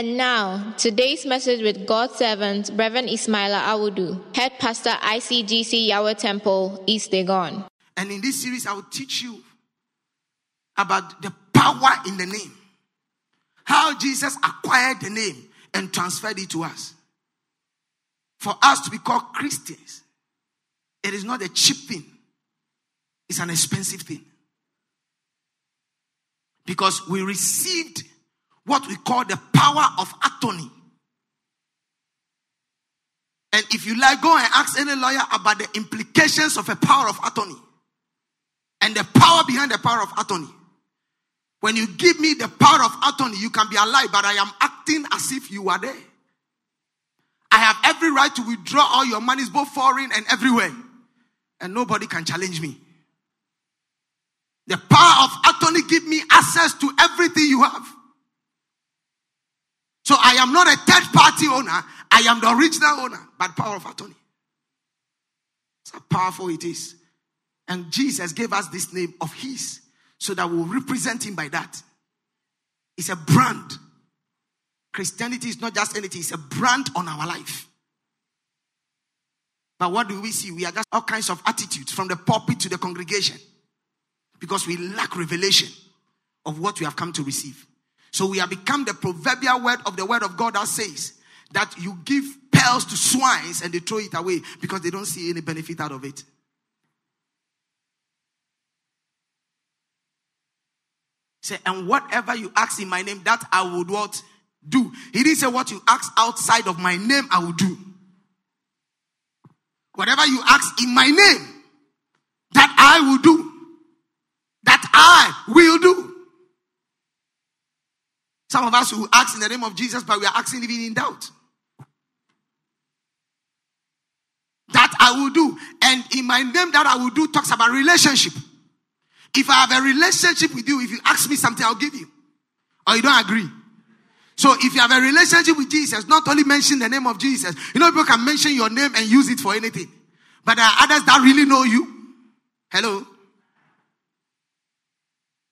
And now, today's message with God's servant, Reverend Ismaila Awudu, Head Pastor ICGC Yahweh Temple, East Legon. And in this series, I will teach you about the power in the name. How Jesus acquired the name and transferred it to us. For us to be called Christians, it is not a cheap thing, it's an expensive thing. Because we received what we call the power of attorney. And if you like, go and ask any lawyer about the implications of a power of attorney and the power behind the power of attorney. When you give me the power of attorney, you can be alive, but I am acting as if you are there. I have every right to withdraw all your monies, both foreign and everywhere, and nobody can challenge me. The power of attorney give me access to everything you have. So I am not a third party owner. I am the original owner by the power of attorney. That's how powerful it is. And Jesus gave us this name of His so that we'll represent Him by that. It's a brand. Christianity is not just anything, it's a brand on our life. But what do we see? We are just all kinds of attitudes from the pulpit to the congregation because we lack revelation of what we have come to receive. So we have become the proverbial word of the word of God that says that you give pearls to swines and they throw it away because they don't see any benefit out of it. Say, and whatever you ask in my name, that I would what do. He didn't say what you ask outside of my name, I will do. Whatever you ask in my name, that I will do. That I will do. Some of us who ask in the name of Jesus, but we are asking even in doubt. That I will do. And in my name, that I will do talks about relationship. If I have a relationship with you, if you ask me something, I'll give you. Or you don't agree. So if you have a relationship with Jesus, not only mention the name of Jesus, you know, people can mention your name and use it for anything. But there are others that really know you. Hello.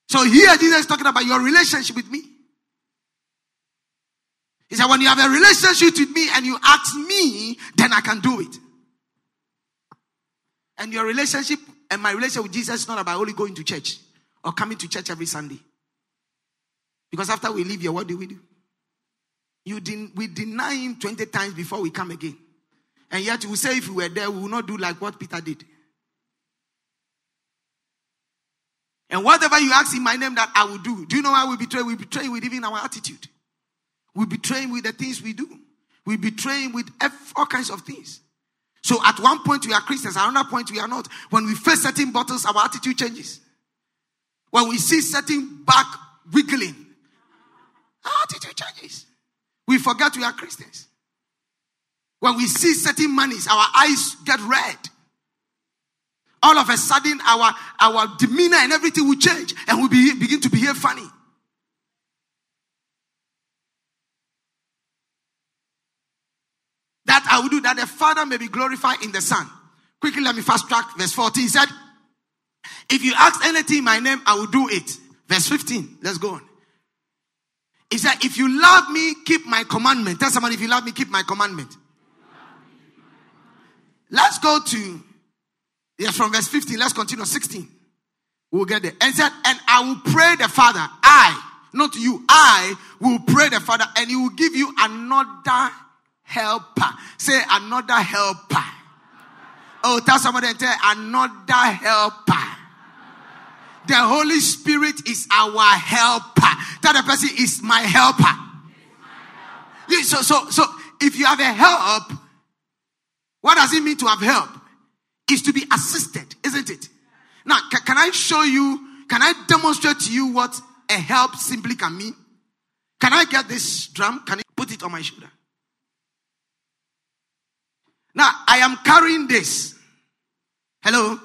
So here Jesus is talking about your relationship with me. He said, when you have a relationship with me and you ask me, then I can do it. And your relationship and my relationship with Jesus is not about only going to church or coming to church every Sunday. Because after we leave here, what do we do? You den- we deny him 20 times before we come again. And yet we say if we were there, we will not do like what Peter did. And whatever you ask in my name that I will do. Do you know how we betray? We betray with even our attitude. We betray him with the things we do. We betray him with all kinds of things. So at one point we are Christians, at another point we are not. When we face certain battles, our attitude changes. When we see certain back wiggling, our attitude changes. We forget we are Christians. When we see certain monies, our eyes get red. All of a sudden, our, our demeanor and everything will change and we be, begin to behave funny. That I will do that the Father may be glorified in the Son. Quickly, let me fast track verse 14. He said, If you ask anything in my name, I will do it. Verse 15. Let's go on. He said, If you love me, keep my commandment. Tell somebody, if you love me, keep my commandment. Let's go to, yes, from verse 15. Let's continue. 16. We'll get there. And said, And I will pray the Father. I, not you, I will pray the Father, and he will give you another helper. Say another helper. Oh, tell somebody tell another helper. The Holy Spirit is our helper. Tell the person is my helper. So, so, so if you have a help, what does it mean to have help? Is to be assisted, isn't it? Now, ca- can I show you, can I demonstrate to you what a help simply can mean? Can I get this drum? Can you put it on my shoulder? Now, I am carrying this. Hello?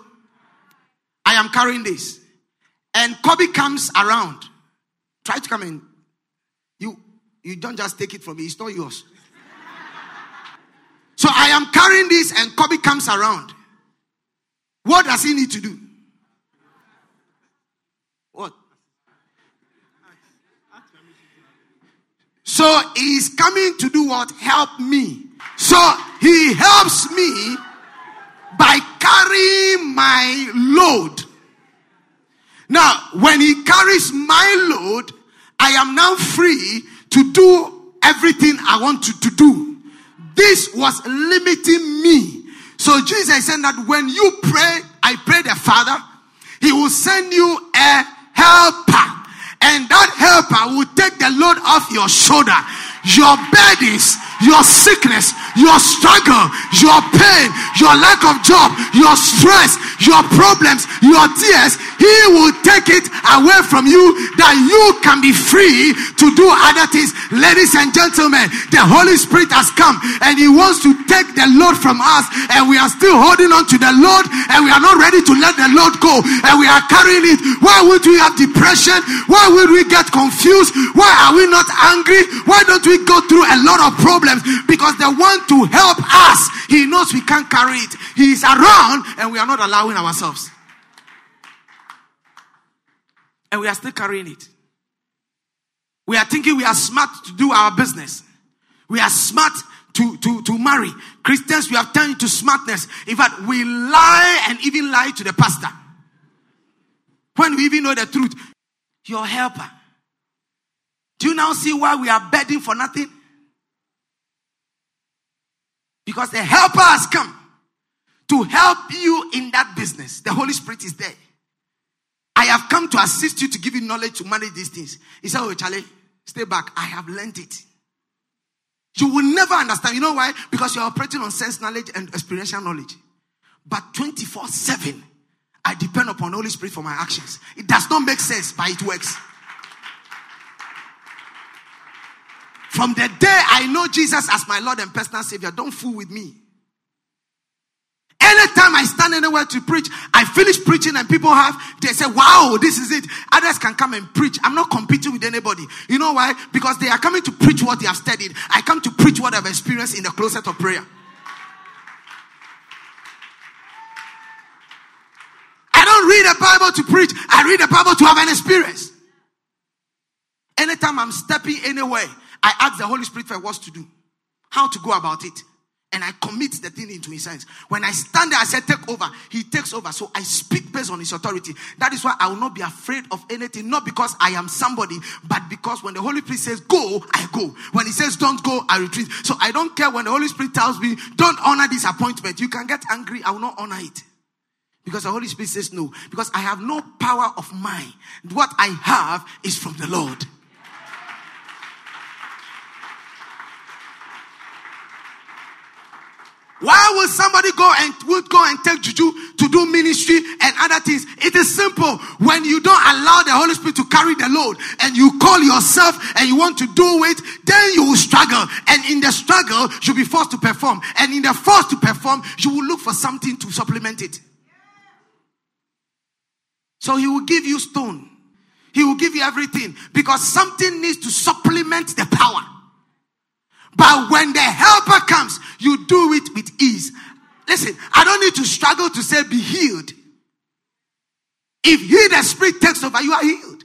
I am carrying this. And Kobe comes around. Try to come in. You you don't just take it from me, it's not yours. so I am carrying this, and Kobe comes around. What does he need to do? What? So he's coming to do what? Help me. So he helps me by carrying my load. Now, when he carries my load, I am now free to do everything I want to, do. This was limiting me. So Jesus said that when you pray, I pray the Father, He will send you a helper. And that helper will take the load off your shoulder. Your burdens, your sickness, your struggle, your pain, your lack of job, your stress, your problems, your tears, he will take it away from you that you can be free to do other things. Ladies and gentlemen, the Holy Spirit has come and he wants to take the load from us and we are still holding on to the load and we are not ready to let the load go and we are carrying it. Why would we have depression? Why would we get confused? Why are we not angry? Why don't we go through a lot of problems? Because the one to help us, he knows we can't carry it. He is around and we are not allowing ourselves. And we are still carrying it. We are thinking we are smart to do our business. We are smart to, to, to marry. Christians, we have turned into smartness. In fact, we lie and even lie to the pastor. When we even know the truth, your helper. Do you now see why we are begging for nothing? Because the helper has come to help you in that business. The Holy Spirit is there. I have come to assist you to give you knowledge to manage these things. He said, Oh, Charlie, stay back. I have learned it. You will never understand. You know why? Because you're operating on sense knowledge and experiential knowledge. But 24 7, I depend upon Holy Spirit for my actions. It does not make sense, but it works. From the day I know Jesus as my Lord and personal Savior, don't fool with me. Anywhere to preach, I finish preaching and people have, they say, wow, this is it. Others can come and preach. I'm not competing with anybody. You know why? Because they are coming to preach what they have studied. I come to preach what I've experienced in the closet of prayer. I don't read the Bible to preach. I read the Bible to have an experience. Anytime I'm stepping anywhere, I ask the Holy Spirit for what to do, how to go about it. And I commit the thing into his hands. When I stand there, I say, take over. He takes over. So I speak based on his authority. That is why I will not be afraid of anything. Not because I am somebody, but because when the Holy Spirit says go, I go. When he says don't go, I retreat. So I don't care when the Holy Spirit tells me, don't honor this appointment. You can get angry. I will not honor it. Because the Holy Spirit says no. Because I have no power of mine. What I have is from the Lord. Why will somebody go and would go and take juju to do ministry and other things? It is simple. When you don't allow the Holy Spirit to carry the load and you call yourself and you want to do it, then you will struggle. And in the struggle, you'll be forced to perform. And in the force to perform, you will look for something to supplement it. So he will give you stone. He will give you everything because something needs to supplement the power. But when the helper comes, you do it with ease. Listen, I don't need to struggle to say be healed. If he, the spirit, takes over, you are healed.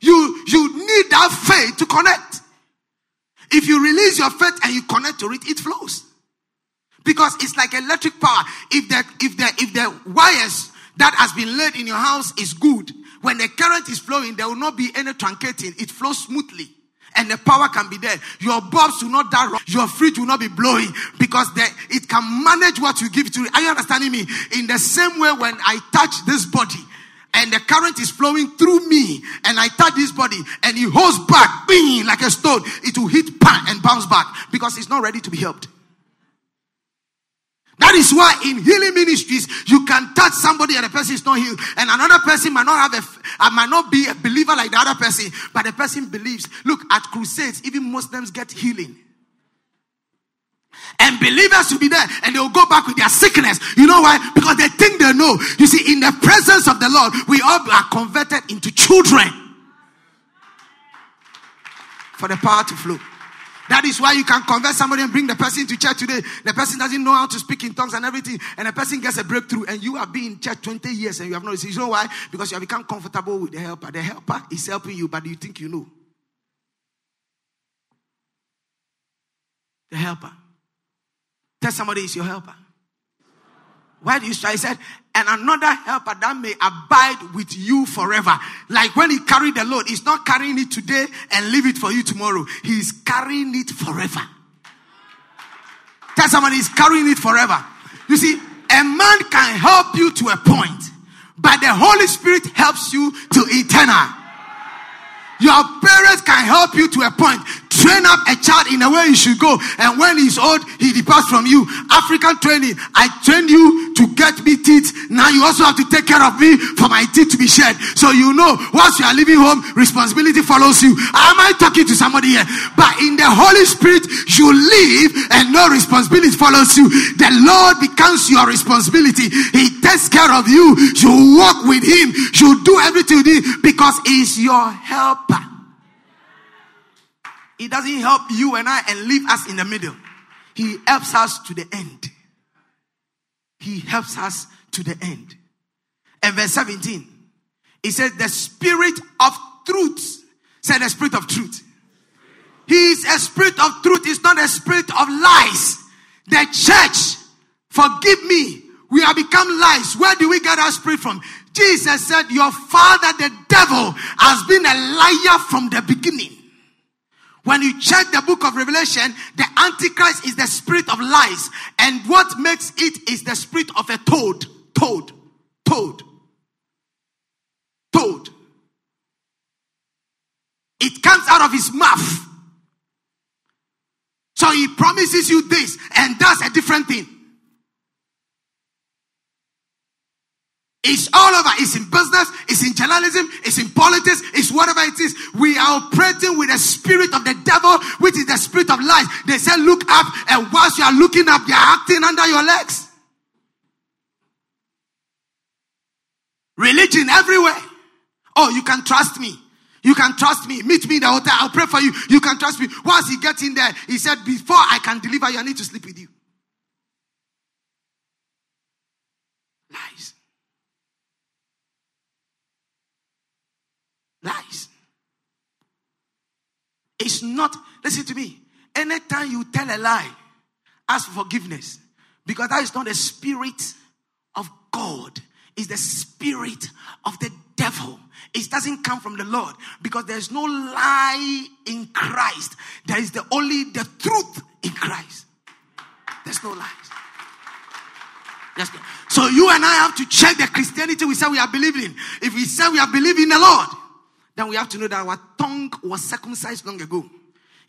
You, you need that faith to connect. If you release your faith and you connect to it, it flows. Because it's like electric power. If the, if the, if the wires that has been laid in your house is good, when the current is flowing, there will not be any truncating. It flows smoothly and the power can be there. Your bulbs will not die. Your fridge will not be blowing because the, it can manage what you give to it. Are you understanding me? In the same way, when I touch this body and the current is flowing through me and I touch this body and it holds back, bing, like a stone, it will hit pan and bounce back because it's not ready to be helped. That is why in healing ministries, you can touch somebody and the person is not healed. And another person might not have a, uh, might not be a believer like the other person, but the person believes. Look, at crusades, even Muslims get healing. And believers will be there and they'll go back with their sickness. You know why? Because they think they know. You see, in the presence of the Lord, we all are converted into children for the power to flow. That is why you can convert somebody and bring the person to church today. The person doesn't know how to speak in tongues and everything, and the person gets a breakthrough, and you have been in church 20 years and you have not received. You know why? Because you have become comfortable with the helper. The helper is helping you, but you think you know. The helper. Tell somebody is your helper. Why do you try? He said, and another helper that may abide with you forever. Like when he carried the load, he's not carrying it today and leave it for you tomorrow. He's carrying it forever. Tell someone he's carrying it forever. You see, a man can help you to a point, but the Holy Spirit helps you to eternal. Your parents can help you to a point. Train up a child in the way he should go. And when he's old, he departs from you. African training. I trained you to get me teeth. Now you also have to take care of me for my teeth to be shed. So you know, once you are leaving home, responsibility follows you. Am I talking to somebody here? But in the Holy Spirit, you live and no responsibility follows you. The Lord becomes your responsibility. He takes care of you. You walk with Him. You do everything with Him because He's your helper. He doesn't help you and I and leave us in the middle. He helps us to the end. He helps us to the end. And verse 17, he says, The spirit of truth. Said the spirit of truth. He is a spirit of truth, it's not a spirit of lies. The church, forgive me, we have become lies. Where do we get our spirit from? Jesus said, Your father, the devil, has been a liar from the beginning. When you check the book of Revelation, the Antichrist is the spirit of lies. And what makes it is the spirit of a toad. Toad. Toad. Toad. It comes out of his mouth. So he promises you this and does a different thing. It's all over. It's in business. It's in journalism. It's in politics. It's whatever it is. We are operating with the spirit of the devil, which is the spirit of lies. They say, look up. And whilst you are looking up, they are acting under your legs. Religion everywhere. Oh, you can trust me. You can trust me. Meet me in the hotel. I'll pray for you. You can trust me. Once he gets in there, he said, before I can deliver you, I need to sleep with you. Lies. Lies. It's not, listen to me. Anytime you tell a lie, ask for forgiveness. Because that is not the spirit of God, it's the spirit of the devil. It doesn't come from the Lord because there's no lie in Christ. There is the only the truth in Christ. There's no lies. So you and I have to check the Christianity we say we are believing in. If we say we are believing in the Lord, then we have to know that our tongue was circumcised long ago.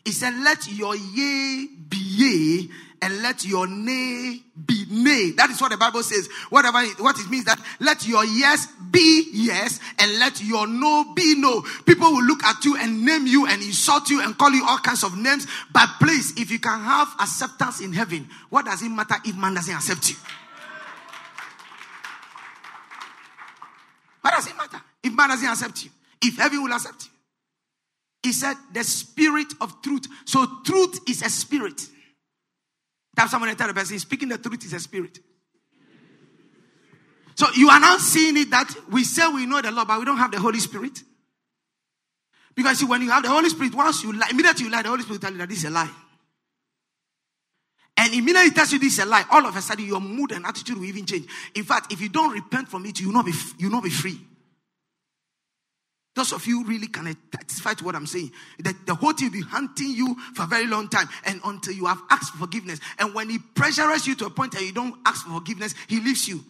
He said, Let your yea be yea, and let your nay be nay. That is what the Bible says. Whatever what it means that let your yes be yes, and let your no be no. People will look at you and name you and insult you and call you all kinds of names. But please, if you can have acceptance in heaven, what does it matter if man doesn't accept you? What does it matter if man doesn't accept you? If heaven will accept you? He said, the spirit of truth. So, truth is a spirit. Tap someone tell the person, speaking the truth is a spirit. So, you are now seeing it that we say we know the Lord, but we don't have the Holy Spirit. Because see, when you have the Holy Spirit, once you lie, immediately you lie, the Holy Spirit will tell you that this is a lie. And immediately tells you this is a lie, all of a sudden your mood and attitude will even change. In fact, if you don't repent from it, you will not be, you will not be free. Those of you really can testify to what I'm saying. That the whole team will be hunting you for a very long time and until you have asked for forgiveness. And when he pressurizes you to a point that you don't ask for forgiveness, he leaves you.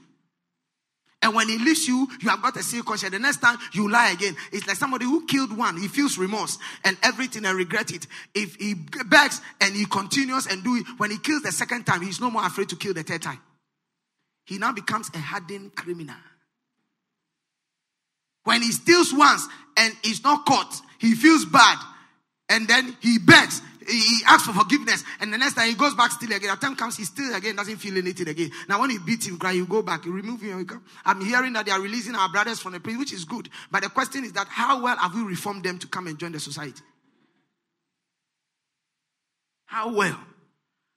And when he leaves you, you have got a serious conscience. The next time you lie again, it's like somebody who killed one. He feels remorse and everything and regret it. If he begs and he continues and do it, when he kills the second time, he's no more afraid to kill the third time. he now becomes a hardened criminal. When he steals once and is not caught, he feels bad. And then he begs, he asks for forgiveness. And the next time he goes back still again. The time comes, he steals again, doesn't feel anything again. Now when he beats him, cry, you go back, you remove him. You I'm hearing that they are releasing our brothers from the prison, which is good. But the question is that how well have we reformed them to come and join the society? How well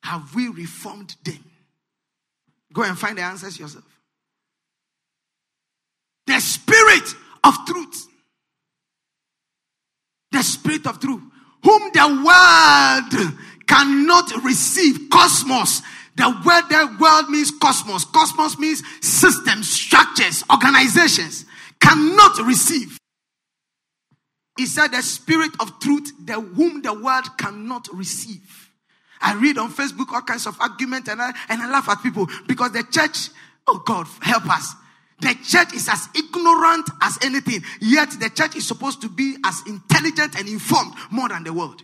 have we reformed them? Go and find the answers yourself. The spirit of truth. The spirit of truth. Whom the world cannot receive. Cosmos. The word the world means cosmos. Cosmos means systems, structures, organizations. Cannot receive. He said the spirit of truth, the whom the world cannot receive. I read on Facebook all kinds of arguments and I, and I laugh at people because the church, oh God, help us. The church is as ignorant as anything, yet the church is supposed to be as intelligent and informed more than the world.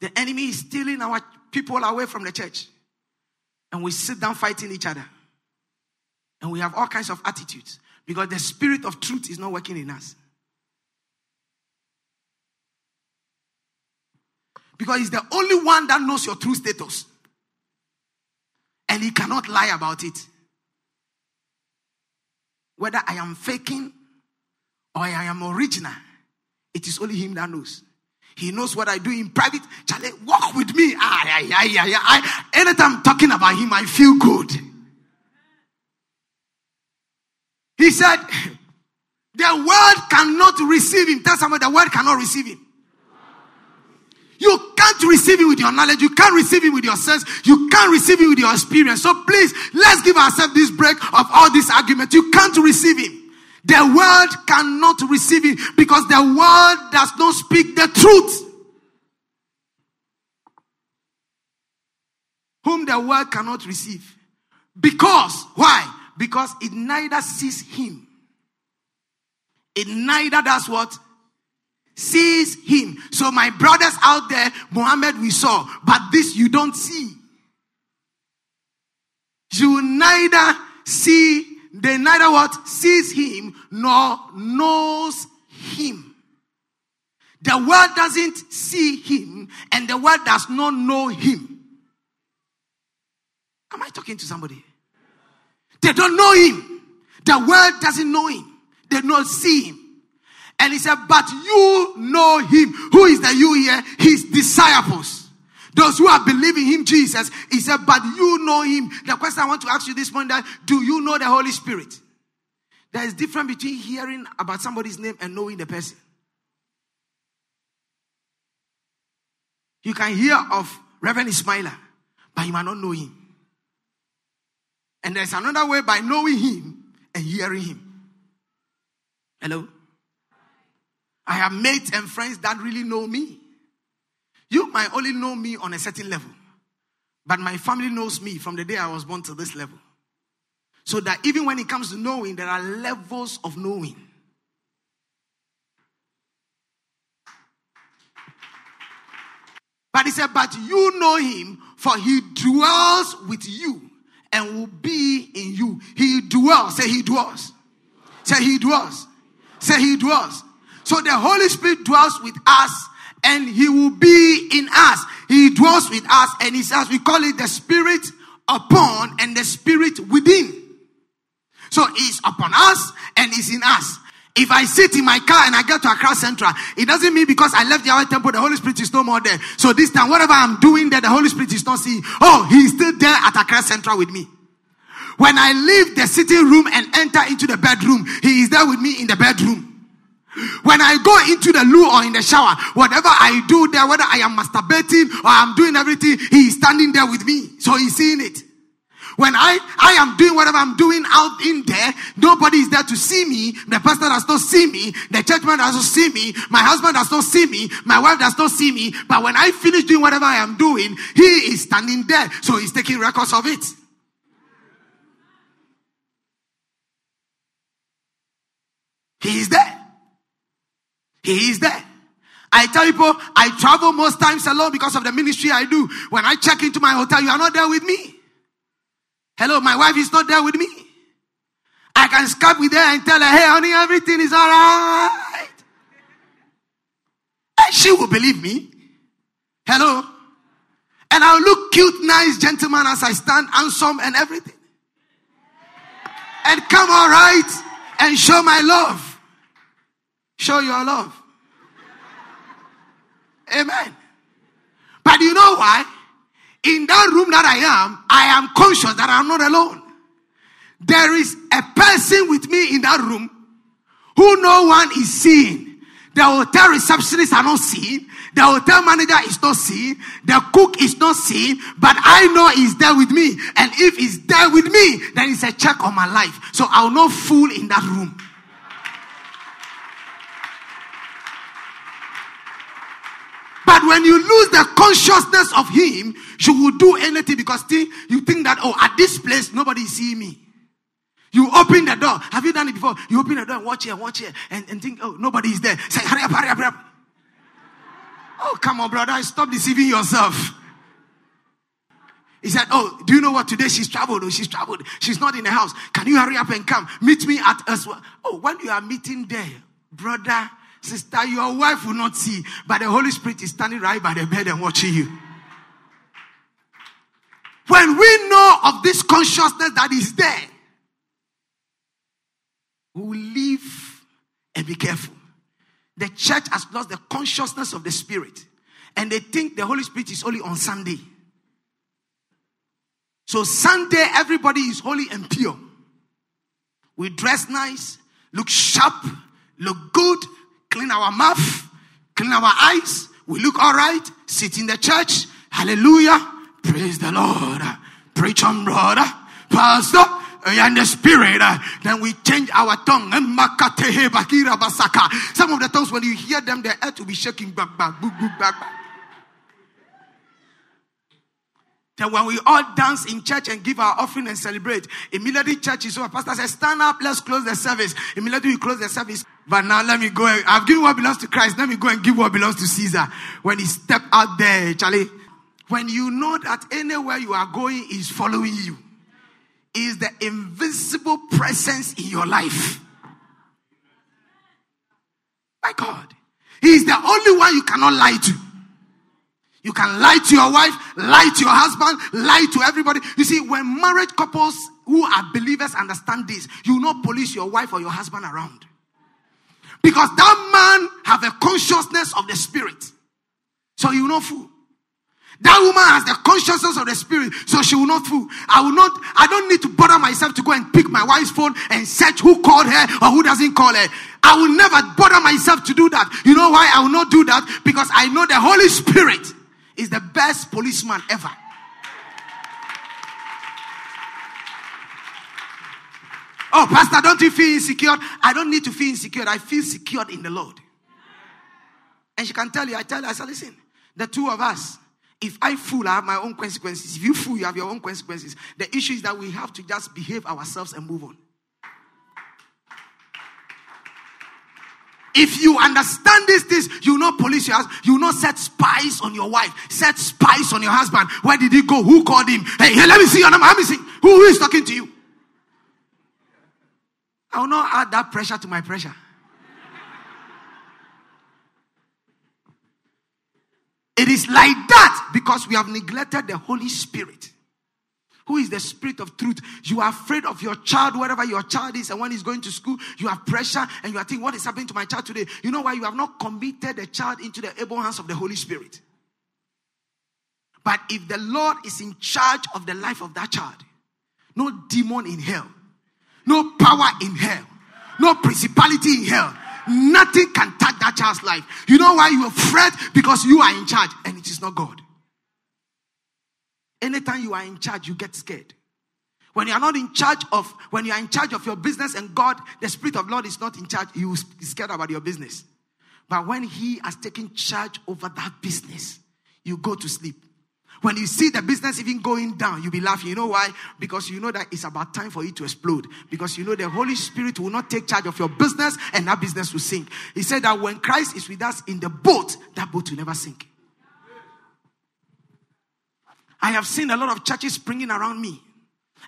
The enemy is stealing our people away from the church. And we sit down fighting each other. And we have all kinds of attitudes because the spirit of truth is not working in us. Because he's the only one that knows your true status. And he cannot lie about it. Whether I am faking or I am original, it is only him that knows. He knows what I do in private. Charlie, walk with me. Yeah, yeah, yeah, yeah. I, anytime I'm talking about him, I feel good. He said, the world cannot receive him. Tell somebody the world cannot receive him. You can't receive it with your knowledge. You can't receive it with your sense. You can't receive it with your experience. So please, let's give ourselves this break of all these arguments. You can't receive him. The world cannot receive it because the world does not speak the truth. Whom the world cannot receive. Because, why? Because it neither sees him. It neither does what? Sees him. So my brothers out there, Muhammad we saw, but this you don't see. You neither see, they neither what sees him nor knows him. The world doesn't see him and the world does not know him. Am I talking to somebody? They don't know him. The world doesn't know him. They don't see him. And he said, But you know him. Who is the you here? His disciples. Those who are believing him, Jesus. He said, But you know him. The question I want to ask you this morning that do you know the Holy Spirit? There is difference between hearing about somebody's name and knowing the person. You can hear of Reverend Ismaila, but you might not know him. And there's another way by knowing him and hearing him. Hello? I have mates and friends that really know me. You might only know me on a certain level, but my family knows me from the day I was born to this level. So that even when it comes to knowing, there are levels of knowing. But he said, But you know him, for he dwells with you and will be in you. He dwells. Say, He dwells. Say, He dwells. Say, He dwells. So the Holy Spirit dwells with us and he will be in us. He dwells with us and he says, we call it the spirit upon and the spirit within. So he's upon us and he's in us. If I sit in my car and I get to Accra Central, it doesn't mean because I left the Yahweh temple, the Holy Spirit is no more there. So this time, whatever I'm doing there, the Holy Spirit is not seeing. Oh, he's still there at Accra Central with me. When I leave the sitting room and enter into the bedroom, he is there with me in the bedroom. When I go into the loo or in the shower, whatever I do there, whether I am masturbating or I'm doing everything, he is standing there with me. So he's seeing it. When I, I am doing whatever I'm doing out in there, nobody is there to see me. The pastor does not see me. The churchman does not see me. My husband does not see me. My wife does not see me. But when I finish doing whatever I am doing, he is standing there. So he's taking records of it. He is there. He is there. I tell people I travel most times alone because of the ministry I do. When I check into my hotel, you are not there with me. Hello, my wife is not there with me. I can Skype with her and tell her, hey, honey, everything is all right. And she will believe me. Hello. And I'll look cute, nice gentleman as I stand, handsome and everything. And come all right and show my love. Show your love. Amen. But you know why? In that room that I am, I am conscious that I'm not alone. There is a person with me in that room who no one is seeing. The hotel receptionist are not seeing. The hotel manager is not seeing. The cook is not seeing. But I know he's there with me. And if he's there with me, then it's a check on my life. So I'll not fool in that room. But when you lose the consciousness of him, you will do anything because you think that, oh, at this place, nobody see me. You open the door. Have you done it before? You open the door and watch here, watch here, and, and think, oh, nobody is there. Say, hurry up, hurry up, hurry up. Oh, come on, brother. Stop deceiving yourself. He said, Oh, do you know what? Today she's traveled. Oh, she's traveled. She's not in the house. Can you hurry up and come? Meet me at us. Oh, when you are meeting there, brother, sister, your wife will not see, but the Holy Spirit is standing right by the bed and watching you. When we know of this consciousness that is there, we will live and be careful. The church has lost the consciousness of the Spirit, and they think the Holy Spirit is only on Sunday. So, Sunday, everybody is holy and pure. We dress nice, look sharp, look good, clean our mouth, clean our eyes. We look all right, sit in the church. Hallelujah. Praise the Lord. Preach on, brother. Pastor, and the spirit, then we change our tongue. Some of the tongues, when you hear them, the earth will be shaking back, back, back, back, back. Then when we all dance in church and give our offering and celebrate, immediately church is over. Pastor says, stand up, let's close the service. Immediately we close the service. But now let me go. I've given what belongs to Christ. Let me go and give what belongs to Caesar. When he stepped out there, Charlie, when you know that anywhere you are going is following you is the invisible presence in your life. My God. He is the only one you cannot lie to. You can lie to your wife, lie to your husband, lie to everybody. You see, when married couples who are believers understand this, you will not police your wife or your husband around. Because that man have a consciousness of the spirit. So you will not fool. That woman has the consciousness of the spirit, so she will not fool. I will not, I don't need to bother myself to go and pick my wife's phone and search who called her or who doesn't call her. I will never bother myself to do that. You know why I will not do that? Because I know the Holy Spirit is the best policeman ever. Oh, Pastor, don't you feel insecure? I don't need to feel insecure. I feel secured in the Lord. And she can tell you, I tell her, I said, listen, the two of us, if I fool, I have my own consequences. If you fool, you have your own consequences. The issue is that we have to just behave ourselves and move on. If you understand these things, you know police your husband, you know set spies on your wife, set spies on your husband. Where did he go? Who called him? Hey, hey let me see your number. Let me see. Who, who is talking to you? I will not add that pressure to my pressure. It is like that because we have neglected the Holy Spirit, who is the Spirit of truth. You are afraid of your child, wherever your child is, and when he's going to school, you have pressure and you are thinking, What is happening to my child today? You know why? You have not committed the child into the able hands of the Holy Spirit. But if the Lord is in charge of the life of that child, no demon in hell, no power in hell, no principality in hell Nothing can touch that child's life. You know why you are afraid? Because you are in charge and it is not God. Anytime you are in charge, you get scared. When you are not in charge of, when you are in charge of your business and God, the Spirit of Lord is not in charge, you scared about your business. But when He has taken charge over that business, you go to sleep. When you see the business even going down, you'll be laughing. You know why? Because you know that it's about time for it to explode. Because you know the Holy Spirit will not take charge of your business and that business will sink. He said that when Christ is with us in the boat, that boat will never sink. I have seen a lot of churches springing around me.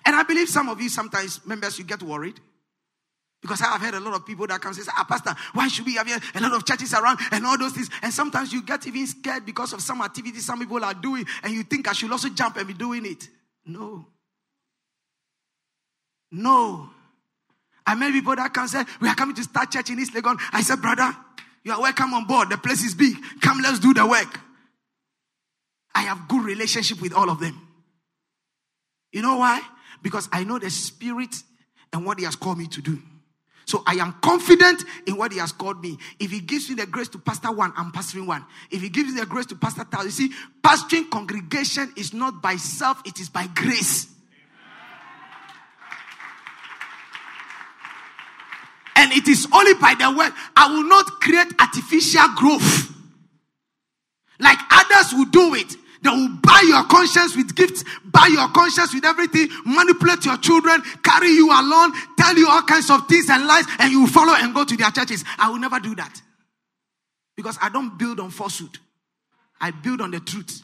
And I believe some of you sometimes, members, you get worried. Because I have heard a lot of people that come and say, Ah, Pastor, why should we have a lot of churches around and all those things? And sometimes you get even scared because of some activities some people are doing, and you think I should also jump and be doing it. No. No. I met people that come say, We are coming to start church in East Legon. I said, Brother, you are welcome on board. The place is big. Come, let's do the work. I have good relationship with all of them. You know why? Because I know the spirit and what he has called me to do. So I am confident in what he has called me. If he gives me the grace to pastor one, I'm pastoring one. If he gives me the grace to pastor thousand, you see, pastoring congregation is not by self, it is by grace. And it is only by the word. I will not create artificial growth. Like others will do it. They will buy your conscience with gifts, buy your conscience with everything, manipulate your children, carry you along, tell you all kinds of things and lies, and you follow and go to their churches. I will never do that. Because I don't build on falsehood, I build on the truth.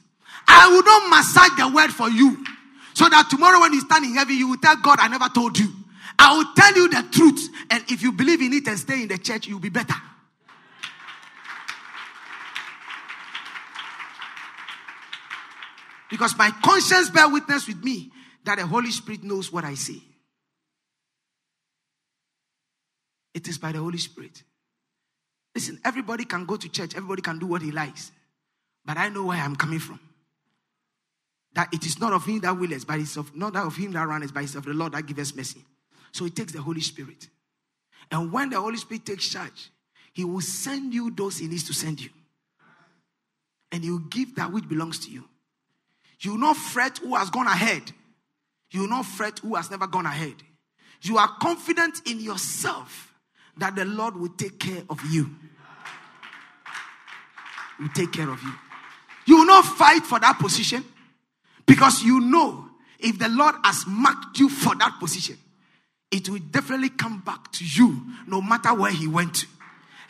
I will not massage the word for you. So that tomorrow when you stand in heaven, you will tell God, I never told you. I will tell you the truth. And if you believe in it and stay in the church, you'll be better. Because my conscience bear witness with me that the Holy Spirit knows what I say. It is by the Holy Spirit. Listen, everybody can go to church, everybody can do what he likes. But I know where I'm coming from. That it is not of him that willeth, but it's of not that of him that runneth, but it's of the Lord that gives mercy. So it takes the Holy Spirit. And when the Holy Spirit takes charge, he will send you those he needs to send you. And he will give that which belongs to you. You will not fret who has gone ahead. You will not fret who has never gone ahead. You are confident in yourself that the Lord will take care of you. Will take care of you. You will not fight for that position because you know if the Lord has marked you for that position, it will definitely come back to you no matter where He went to.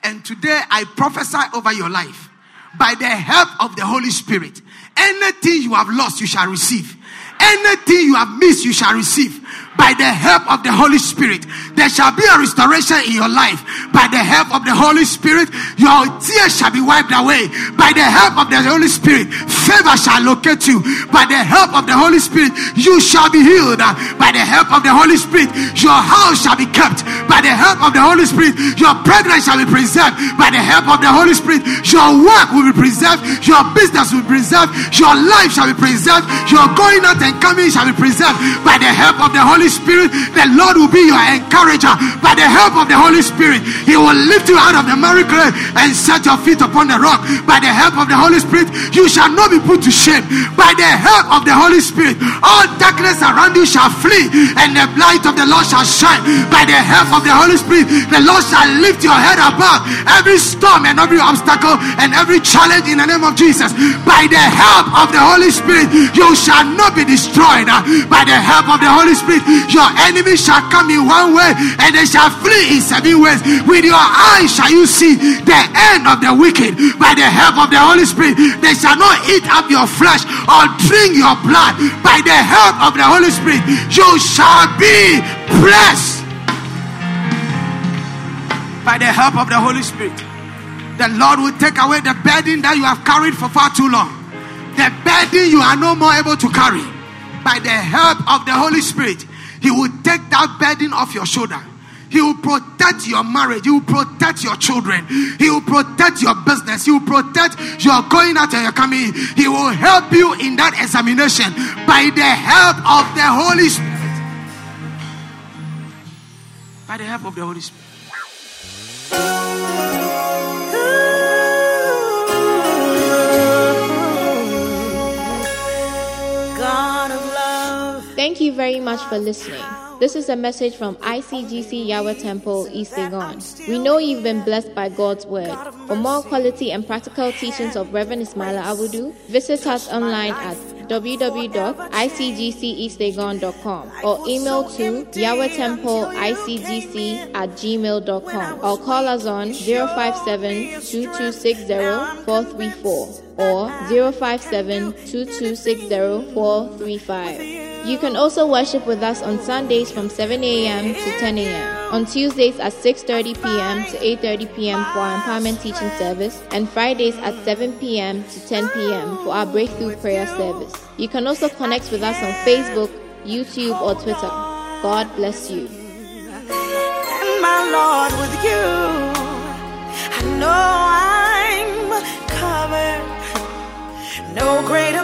And today I prophesy over your life by the help of the Holy Spirit. Anything you have lost, you shall receive. Anything you have missed, you shall receive by the help of the Holy Spirit. There shall be a restoration in your life by the help of the Holy Spirit. Your tears shall be wiped away by the help of the Holy Spirit. Favor shall locate you by the help of the Holy Spirit. You shall be healed by the help of the Holy Spirit. Your house shall be kept by the help of the Holy Spirit. Your pregnancy shall be preserved by the help of the Holy Spirit. Your work will be preserved. Your business will be preserved. Your life shall be preserved. Your going out and coming shall be preserved by the help of the Holy Spirit. The Lord will be your encourager. By the help of the Holy Spirit, He will lift you out of the miracle and set your feet upon the rock. By the help of the Holy Spirit, you shall not be put to shame. By the help of the Holy Spirit, all darkness around you shall flee, and the light of the Lord shall shine. By the help of the Holy Spirit, the Lord shall lift your head above every storm and every obstacle and every challenge in the name of Jesus. By the help of the Holy Spirit, you shall not be destroyed. By the help of the Holy Spirit, your enemies shall come in one way and they shall flee in seven ways. With your eyes shall you see the end of the wicked. By the help of the Holy Spirit, they shall not eat up your flesh or drink your blood. By the help of the Holy Spirit, you shall be blessed. By the help of the Holy Spirit, the Lord will take away the burden that you have carried for far too long. The burden you are no more able to carry. By the help of the Holy Spirit, He will take that burden off your shoulder. He will protect your marriage. He will protect your children. He will protect your business. He will protect your going out and your coming. He will help you in that examination by the help of the Holy Spirit. By the help of the Holy Spirit. Thank you very much for listening. This is a message from ICGC Yahweh Temple, East Legon. We know you've been blessed by God's word. For more quality and practical teachings of Reverend Ismaila Awudu, visit us online at www.icgceastlegon.com or email to yahwehtemple.icgc at gmail.com or call us on 057 2260 434 or 057 2260 435. You can also worship with us on Sundays from 7 a.m. to 10 a.m. On Tuesdays at 6:30 p.m. to 8:30 p.m. for our empowerment teaching service, and Fridays at 7 p.m. to 10 p.m. for our breakthrough prayer service. You can also connect with us on Facebook, YouTube, or Twitter. God bless you. And my Lord, with you, I know I'm covered. No greater